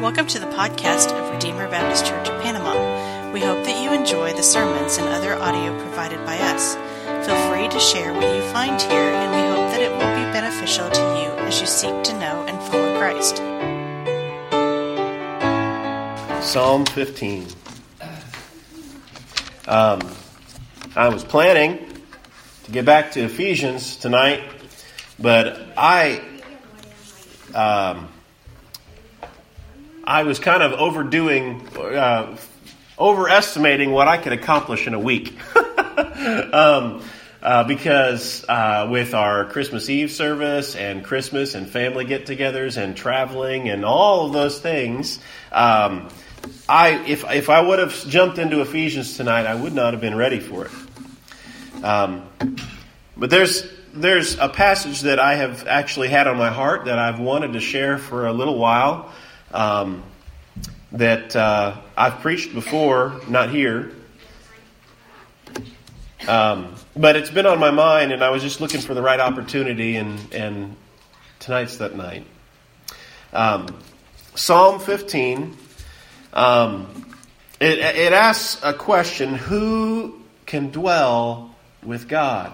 Welcome to the podcast of Redeemer Baptist Church of Panama. We hope that you enjoy the sermons and other audio provided by us. Feel free to share what you find here, and we hope that it will be beneficial to you as you seek to know and follow Christ. Psalm 15. Um, I was planning to get back to Ephesians tonight, but I um, I was kind of overdoing, uh, overestimating what I could accomplish in a week. um, uh, because uh, with our Christmas Eve service and Christmas and family get togethers and traveling and all of those things, um, I if if I would have jumped into Ephesians tonight, I would not have been ready for it. Um, but there's there's a passage that I have actually had on my heart that I've wanted to share for a little while. Um, that uh, I've preached before, not here, um, but it's been on my mind, and I was just looking for the right opportunity, and and tonight's that night. Um, Psalm 15. Um, it, it asks a question: Who can dwell with God?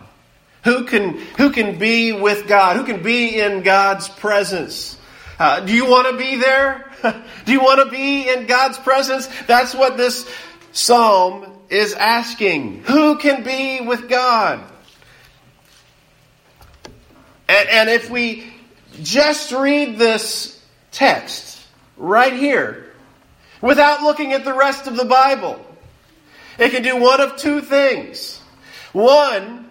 Who can who can be with God? Who can be in God's presence? Uh, do you want to be there? do you want to be in God's presence? That's what this psalm is asking. Who can be with God? And, and if we just read this text right here without looking at the rest of the Bible, it can do one of two things. One,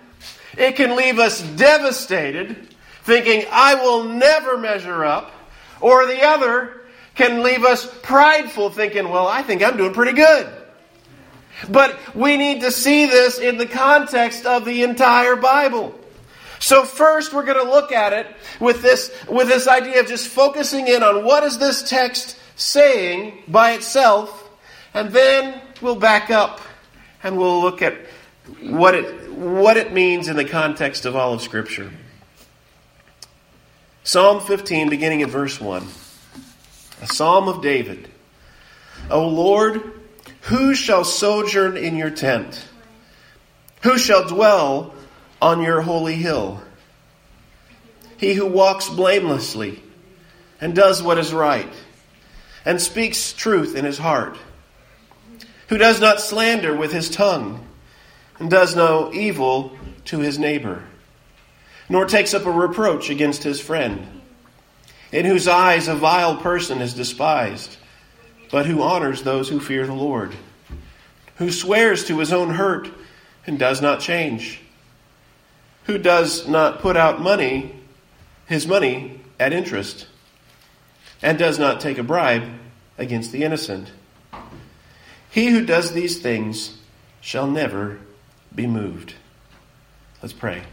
it can leave us devastated, thinking, I will never measure up. Or the other can leave us prideful, thinking, well, I think I'm doing pretty good. But we need to see this in the context of the entire Bible. So first we're going to look at it with this, with this idea of just focusing in on what is this text saying by itself, and then we'll back up and we'll look at what it, what it means in the context of all of Scripture. Psalm 15, beginning at verse 1. A psalm of David. O Lord, who shall sojourn in your tent? Who shall dwell on your holy hill? He who walks blamelessly and does what is right and speaks truth in his heart, who does not slander with his tongue and does no evil to his neighbor, nor takes up a reproach against his friend, in whose eyes a vile person is despised, but who honors those who fear the Lord, who swears to his own hurt and does not change, who does not put out money, his money at interest, and does not take a bribe against the innocent. He who does these things shall never be moved. Let's pray.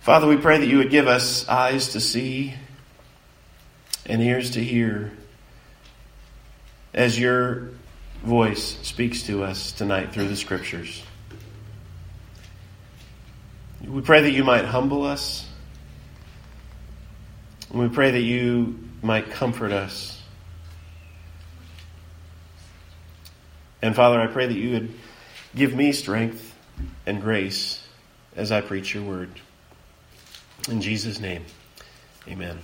Father, we pray that you would give us eyes to see and ears to hear as your voice speaks to us tonight through the scriptures. We pray that you might humble us. And we pray that you might comfort us. And Father, I pray that you would give me strength and grace as I preach your word. In Jesus' name, amen.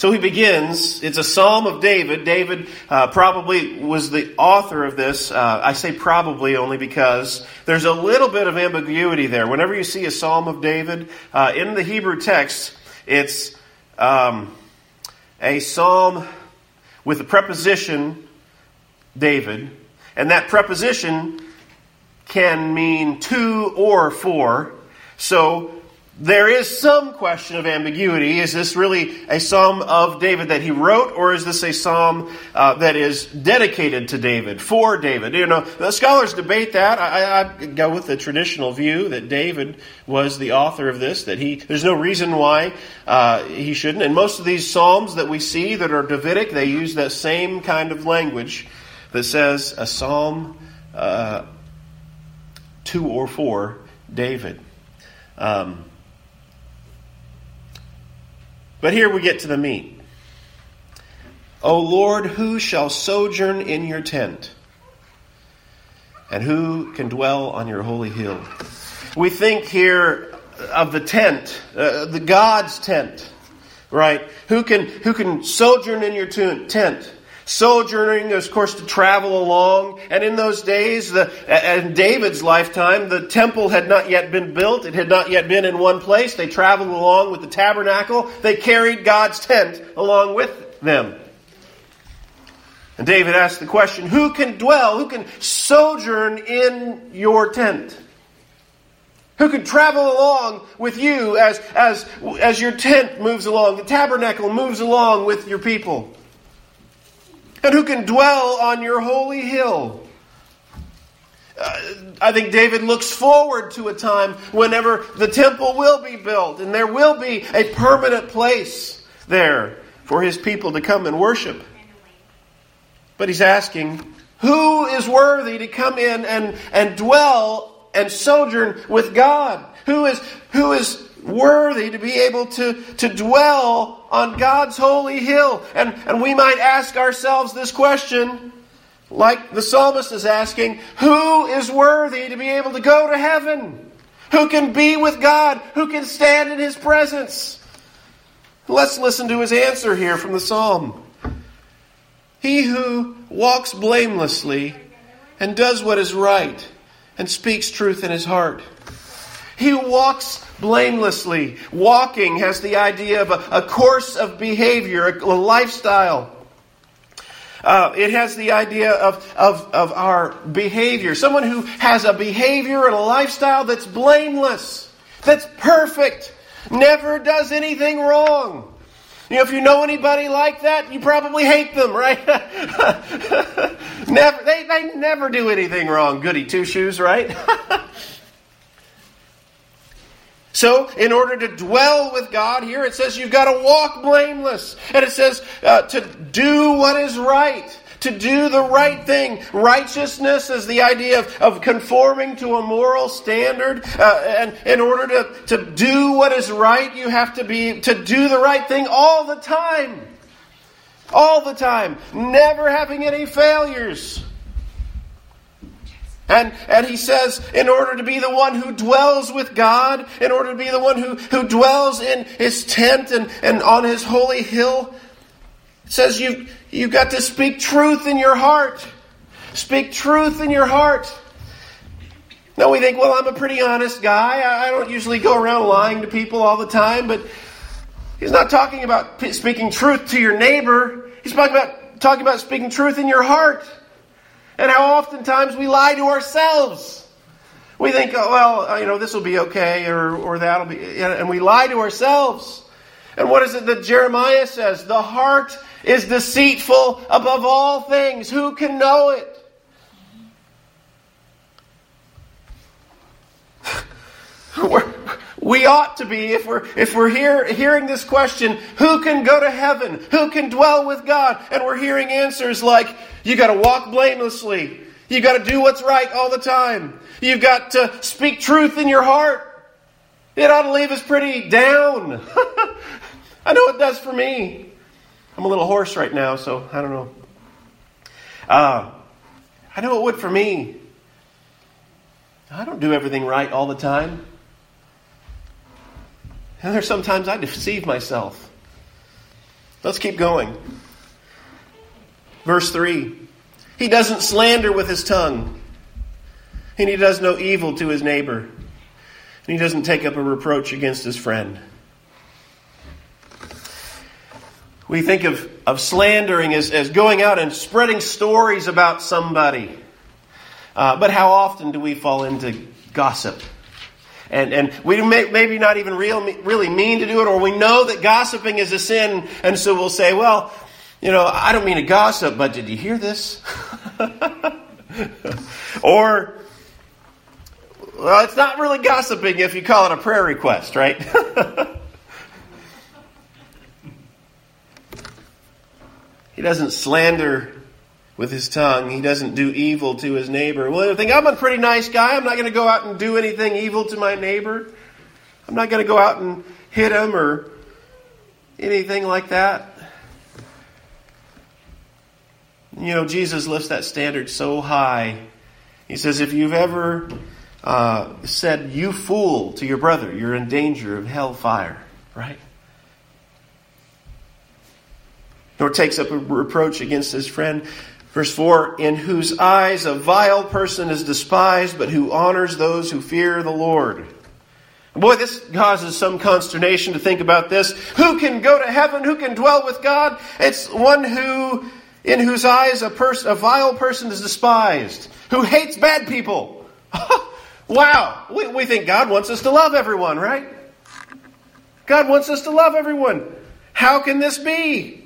So he begins. It's a psalm of David. David uh, probably was the author of this. Uh, I say probably only because there's a little bit of ambiguity there. Whenever you see a psalm of David uh, in the Hebrew text, it's um, a psalm with the preposition David, and that preposition can mean to or for. So there is some question of ambiguity. Is this really a psalm of David that he wrote, or is this a psalm uh, that is dedicated to David, for David? You know, the scholars debate that. I, I, go with the traditional view that David was the author of this. That he, there's no reason why uh, he shouldn't. And most of these psalms that we see that are Davidic, they use that same kind of language that says a psalm uh, to or for David. Um, but here we get to the meat. O Lord, who shall sojourn in your tent? And who can dwell on your holy hill? We think here of the tent, uh, the God's tent, right? Who can, who can sojourn in your tent? Sojourning of course, to travel along. And in those days, the, in David's lifetime, the temple had not yet been built. It had not yet been in one place. They traveled along with the tabernacle. They carried God's tent along with them. And David asked the question, who can dwell, who can sojourn in your tent? Who can travel along with you as, as, as your tent moves along, the tabernacle moves along with your people? And who can dwell on your holy hill? Uh, I think David looks forward to a time whenever the temple will be built and there will be a permanent place there for his people to come and worship. But he's asking, who is worthy to come in and, and dwell and sojourn with God? Who is, who is worthy to be able to, to dwell on God's holy hill. And, and we might ask ourselves this question, like the psalmist is asking, who is worthy to be able to go to heaven? Who can be with God? Who can stand in his presence? Let's listen to his answer here from the psalm. He who walks blamelessly and does what is right and speaks truth in his heart. He walks blamelessly. Walking has the idea of a, a course of behavior, a, a lifestyle. Uh, it has the idea of, of, of our behavior. Someone who has a behavior and a lifestyle that's blameless, that's perfect, never does anything wrong. You know, if you know anybody like that, you probably hate them, right? never, they, they never do anything wrong. Goody two shoes, right? So, in order to dwell with God here, it says you've got to walk blameless. And it says uh, to do what is right. To do the right thing. Righteousness is the idea of, of conforming to a moral standard. Uh, and in order to, to do what is right, you have to be, to do the right thing all the time. All the time. Never having any failures. And, and he says, in order to be the one who dwells with God, in order to be the one who, who dwells in his tent and, and on his holy hill, says you've, you've got to speak truth in your heart. Speak truth in your heart. Now we think, well, I'm a pretty honest guy. I don't usually go around lying to people all the time, but he's not talking about speaking truth to your neighbor. He's talking about, talking about speaking truth in your heart and how oftentimes we lie to ourselves. We think, oh, well, uh, you know, this will be okay, or, or that'll be, and we lie to ourselves. And what is it that Jeremiah says? The heart is deceitful above all things. Who can know it? we ought to be if we're if we're here hearing this question who can go to heaven? Who can dwell with god? And we're hearing answers like you got to walk blamelessly. You got to do what's right all the time. You've got to speak truth in your heart. It ought to leave us pretty down. I know it does for me. I'm a little hoarse right now so i don't know. Uh, i know it would for me. I don't do everything right all the time and there's sometimes I deceive myself. Let's keep going. Verse 3 He doesn't slander with his tongue, and he does no evil to his neighbor, and he doesn't take up a reproach against his friend. We think of, of slandering as, as going out and spreading stories about somebody. Uh, but how often do we fall into gossip? And, and we may, maybe not even real, really mean to do it, or we know that gossiping is a sin, and so we'll say, well, you know, I don't mean to gossip, but did you hear this? or, well, it's not really gossiping if you call it a prayer request, right? he doesn't slander with his tongue. He doesn't do evil to his neighbor. Well, you think, I'm a pretty nice guy. I'm not going to go out and do anything evil to my neighbor. I'm not going to go out and hit him or anything like that. You know, Jesus lifts that standard so high. He says, if you've ever uh, said, you fool, to your brother, you're in danger of hellfire, right? Nor takes up a reproach against his friend. Verse 4 In whose eyes a vile person is despised, but who honors those who fear the Lord. Boy, this causes some consternation to think about this. Who can go to heaven? Who can dwell with God? It's one who, in whose eyes a person, a vile person is despised, who hates bad people. wow, we, we think God wants us to love everyone, right? God wants us to love everyone. How can this be?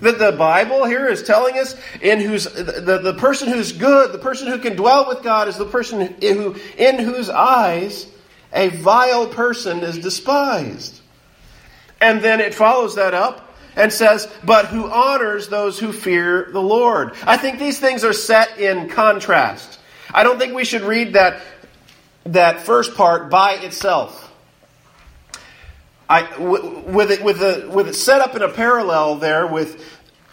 That the Bible here is telling us in whose the, the person who's good, the person who can dwell with God is the person who in whose eyes a vile person is despised. And then it follows that up and says, but who honors those who fear the Lord. I think these things are set in contrast. I don't think we should read that, that first part by itself. I, with it, with the, with it set up in a parallel there with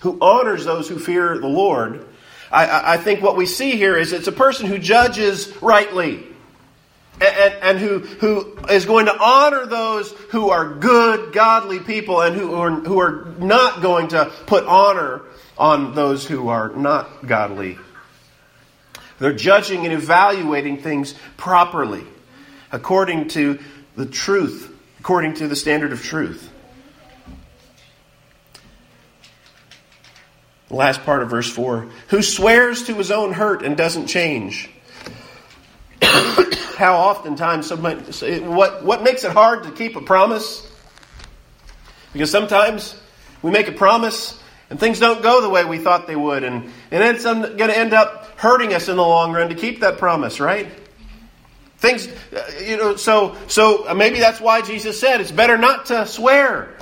who honors those who fear the Lord, I, I, think what we see here is it's a person who judges rightly. And, and, who, who is going to honor those who are good, godly people, and who are, who are not going to put honor on those who are not godly. They're judging and evaluating things properly, according to the truth, according to the standard of truth. The last part of verse 4 who swears to his own hurt and doesn't change. How oftentimes somebody, what, what makes it hard to keep a promise? Because sometimes we make a promise and things don't go the way we thought they would, and, and it's going to end up hurting us in the long run to keep that promise, right? Things, uh, you know, so so maybe that's why Jesus said it's better not to swear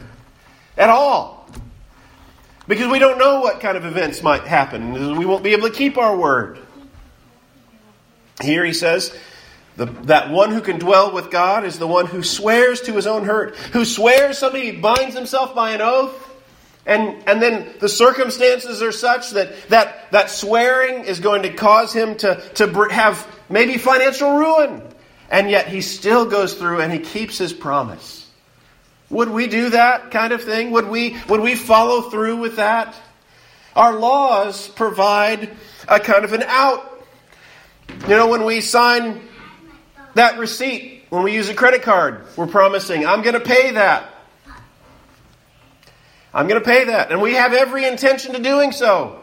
at all. Because we don't know what kind of events might happen. We won't be able to keep our word. Here he says, the, that one who can dwell with God is the one who swears to his own hurt, who swears somebody binds himself by an oath, and, and then the circumstances are such that, that that swearing is going to cause him to, to have maybe financial ruin. And yet he still goes through and he keeps his promise. Would we do that kind of thing? Would we, would we follow through with that? Our laws provide a kind of an out. You know, when we sign that receipt, when we use a credit card, we're promising, I'm going to pay that. I'm going to pay that. And we have every intention to doing so.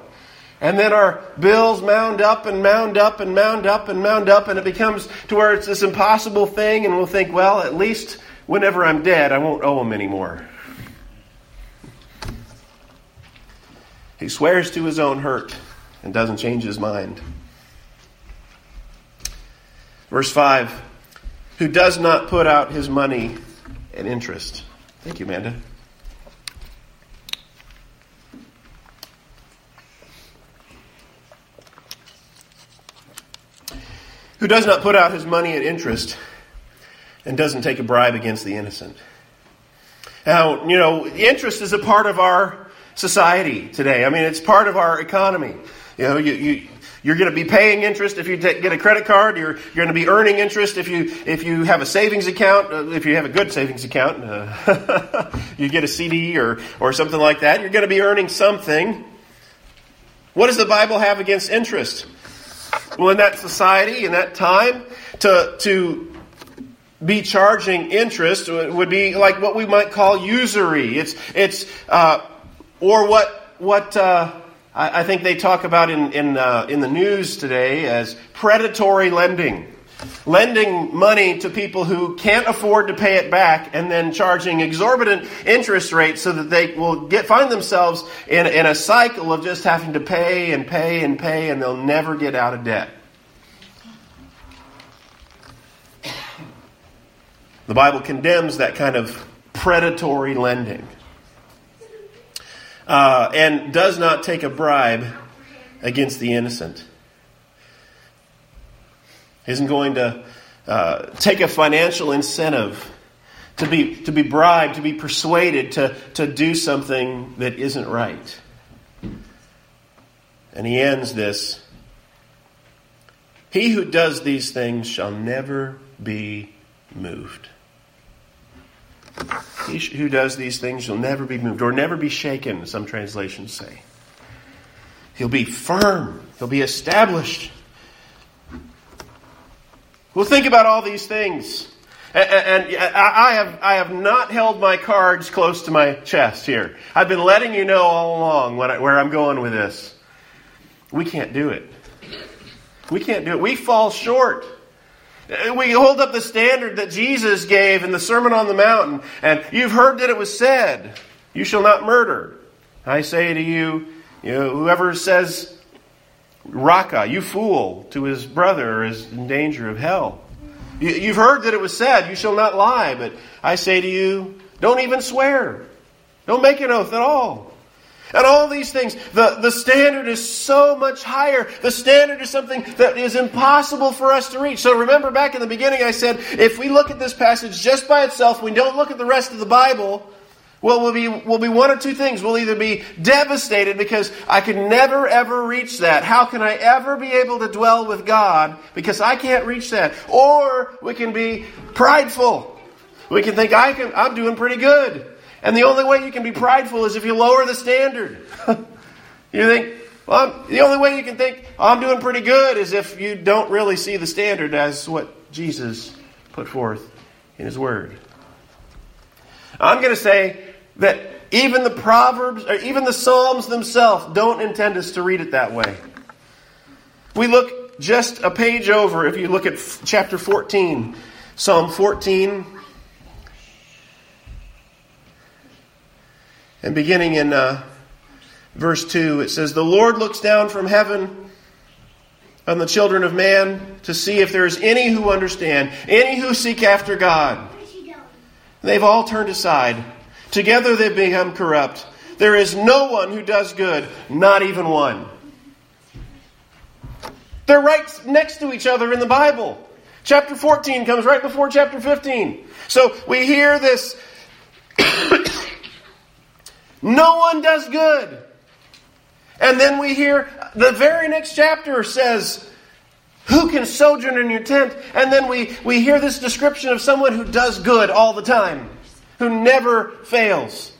And then our bills mound up and mound up and mound up and mound up, and it becomes to where it's this impossible thing, and we'll think, well, at least whenever I'm dead, I won't owe him anymore. He swears to his own hurt and doesn't change his mind. Verse 5 Who does not put out his money at interest. Thank you, Amanda. Who does not put out his money at interest and doesn't take a bribe against the innocent. Now, you know, interest is a part of our society today. I mean, it's part of our economy. You know, you, you, you're going to be paying interest if you take, get a credit card. You're, you're going to be earning interest if you, if you have a savings account. Uh, if you have a good savings account, uh, you get a CD or, or something like that. You're going to be earning something. What does the Bible have against interest? Well, in that society, in that time, to, to be charging interest would be like what we might call usury. It's it's uh, or what what uh, I, think they talk about in in uh, in the news today as predatory lending. Lending money to people who can't afford to pay it back and then charging exorbitant interest rates so that they will get, find themselves in, in a cycle of just having to pay and pay and pay and they'll never get out of debt. The Bible condemns that kind of predatory lending uh, and does not take a bribe against the innocent. Isn't going to uh, take a financial incentive to be, to be bribed, to be persuaded to, to do something that isn't right. And he ends this He who does these things shall never be moved. He who does these things shall never be moved, or never be shaken, some translations say. He'll be firm, he'll be established. Well, think about all these things. And I have, I have not held my cards close to my chest here. I've been letting you know all along where I'm going with this. We can't do it. We can't do it. We fall short. We hold up the standard that Jesus gave in the Sermon on the Mountain, and you've heard that it was said, You shall not murder. I say to you, you know, whoever says, Raca, you fool, to his brother is in danger of hell. You've heard that it was said, You shall not lie, but I say to you, don't even swear. Don't make an oath at all. And all these things, the, the standard is so much higher. The standard is something that is impossible for us to reach. So remember back in the beginning, I said, if we look at this passage just by itself, we don't look at the rest of the Bible, well, we'll be, we'll be one of two things. We'll either be devastated because I can never ever reach that. How can I ever be able to dwell with God because I can't reach that? Or we can be prideful. We can think I can, I'm doing pretty good. And the only way you can be prideful is if you lower the standard. you think, well, the only way you can think I'm doing pretty good is if you don't really see the standard as what Jesus put forth in His Word. I'm going to say that even the Proverbs or even the Psalms themselves don't intend us to read it that way. We look just a page over if you look at chapter 14, Psalm 14. And beginning in uh, verse 2, it says, The Lord looks down from heaven on the children of man to see if there is any who understand, any who seek after God. They've all turned aside. Together they've become corrupt. There is no one who does good, not even one. They're right next to each other in the Bible. Chapter 14 comes right before chapter 15. So we hear this no one does good. And then we hear the very next chapter says, Who can sojourn in your tent? And then we, we hear this description of someone who does good all the time, who never fails.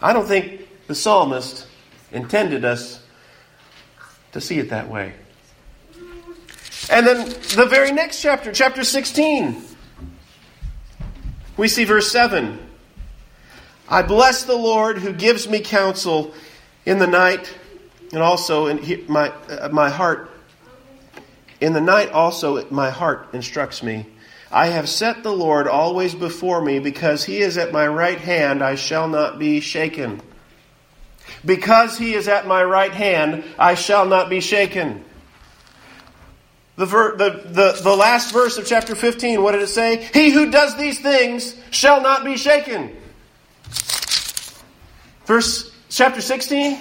I don't think the psalmist intended us to see it that way. And then the very next chapter, chapter 16, we see verse 7. I bless the Lord who gives me counsel in the night and also in my, uh, my heart. In the night also my heart instructs me. I have set the Lord always before me because he is at my right hand, I shall not be shaken. Because he is at my right hand, I shall not be shaken. The, ver- the, the, the last verse of chapter 15, what did it say? He who does these things shall not be shaken. Verse chapter 16,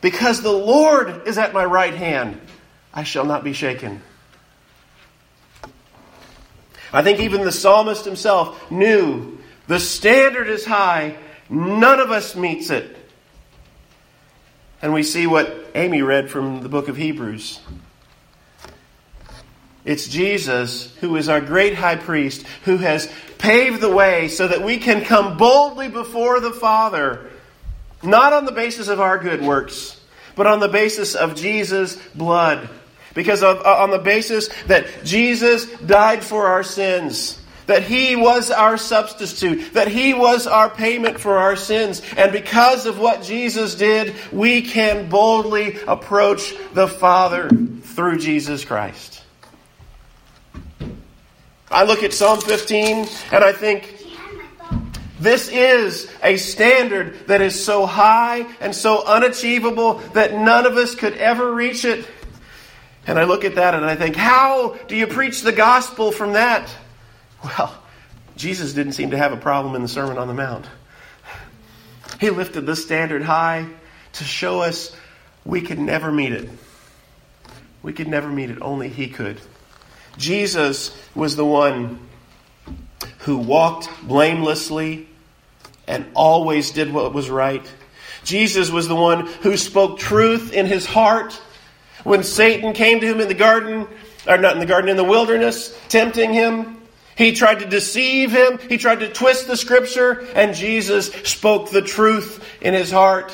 because the Lord is at my right hand, I shall not be shaken. I think even the psalmist himself knew the standard is high, none of us meets it. And we see what Amy read from the book of Hebrews. It's Jesus who is our great high priest, who has paved the way so that we can come boldly before the Father not on the basis of our good works, but on the basis of Jesus' blood. Because of, uh, on the basis that Jesus died for our sins. That He was our substitute. That He was our payment for our sins. And because of what Jesus did, we can boldly approach the Father through Jesus Christ. I look at Psalm 15 and I think, this is a standard that is so high and so unachievable that none of us could ever reach it. And I look at that and I think, how do you preach the gospel from that? Well, Jesus didn't seem to have a problem in the Sermon on the Mount. He lifted the standard high to show us we could never meet it. We could never meet it, only He could. Jesus was the one who walked blamelessly and always did what was right. Jesus was the one who spoke truth in his heart. When Satan came to him in the garden, or not in the garden, in the wilderness, tempting him, he tried to deceive him. He tried to twist the scripture, and Jesus spoke the truth in his heart.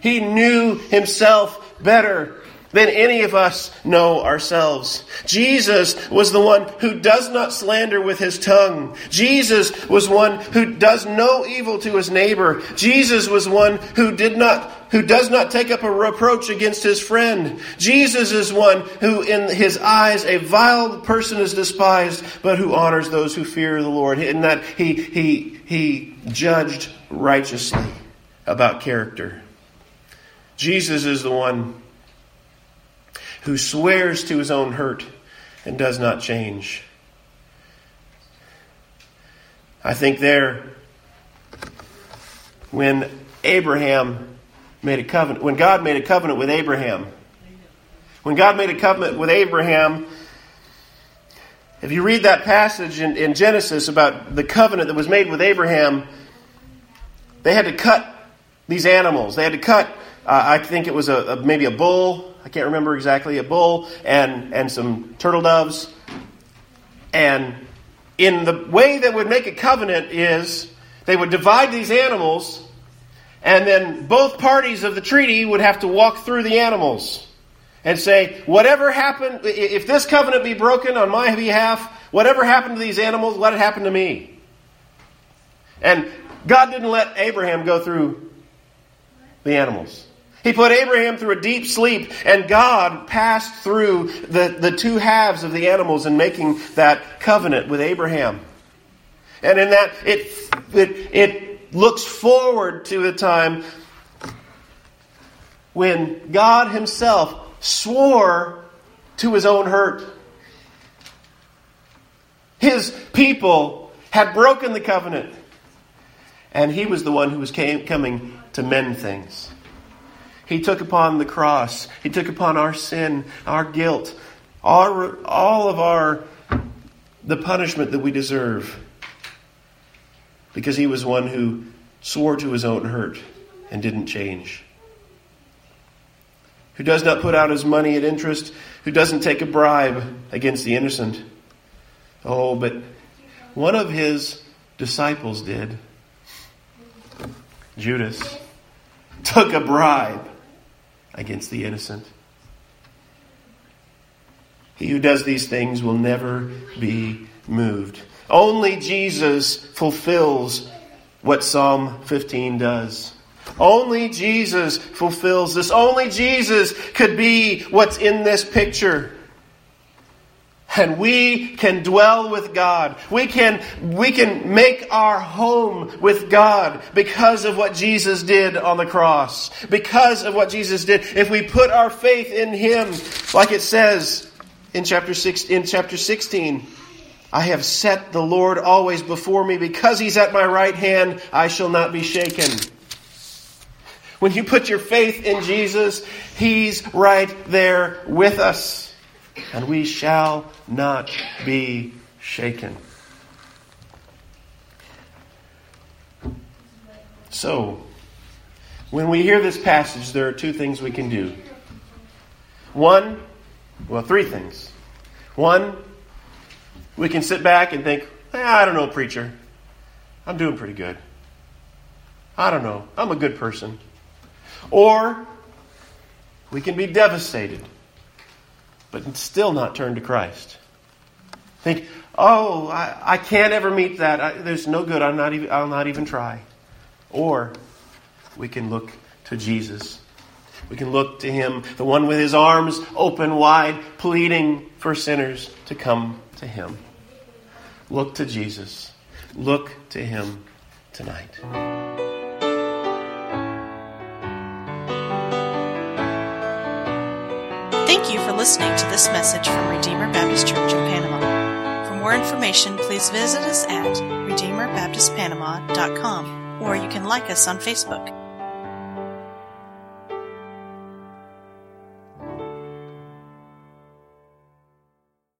He knew himself better than any of us know ourselves. Jesus was the one who does not slander with his tongue. Jesus was one who does no evil to his neighbor. Jesus was one who did not who does not take up a reproach against his friend. Jesus is one who in his eyes a vile person is despised, but who honors those who fear the Lord. In that he he he judged righteously about character. Jesus is the one who swears to his own hurt and does not change. I think there, when Abraham made a covenant, when God made a covenant with Abraham, when God made a covenant with Abraham, if you read that passage in, in Genesis about the covenant that was made with Abraham, they had to cut these animals. They had to cut, uh, I think it was a, a, maybe a bull, I can't remember exactly, a bull and, and some turtle doves. And in the way that would make a covenant is they would divide these animals, and then both parties of the treaty would have to walk through the animals and say, whatever happened, if this covenant be broken on my behalf, whatever happened to these animals, let it happen to me. And God didn't let Abraham go through the animals. He put Abraham through a deep sleep, and God passed through the, the two halves of the animals in making that covenant with Abraham. And in that, it, it, it looks forward to a time when God Himself swore to His own hurt. His people had broken the covenant, and He was the one who was came, coming to mend things. He took upon the cross. He took upon our sin, our guilt, our, all of our the punishment that we deserve. Because he was one who swore to his own hurt and didn't change. Who does not put out his money at interest, who doesn't take a bribe against the innocent. Oh, but one of his disciples did. Judas took a bribe against the innocent. He who does these things will never be moved. Only Jesus fulfills what Psalm 15 does. Only Jesus fulfills this. Only Jesus could be what's in this picture. And we can dwell with God. We can, we can make our home with God because of what Jesus did on the cross. Because of what Jesus did. If we put our faith in Him, like it says in chapter six, in chapter 16, I have set the Lord always before me. Because He's at my right hand, I shall not be shaken. When you put your faith in Jesus, He's right there with us and we shall not be shaken. So, when we hear this passage, there are two things we can do. One, well, three things. One, we can sit back and think, eh, I don't know, preacher. I'm doing pretty good. I don't know. I'm a good person. Or we can be devastated but still not turn to Christ. Think, oh, I, I can't ever meet that. I, there's no good. I'm not even, I'll not even try. Or we can look to Jesus. We can look to Him, the one with His arms open wide, pleading for sinners to come to Him. Look to Jesus. Look to Him tonight. Listening to this message from Redeemer Baptist Church in Panama. For more information, please visit us at RedeemerBaptistPanama.com or you can like us on Facebook.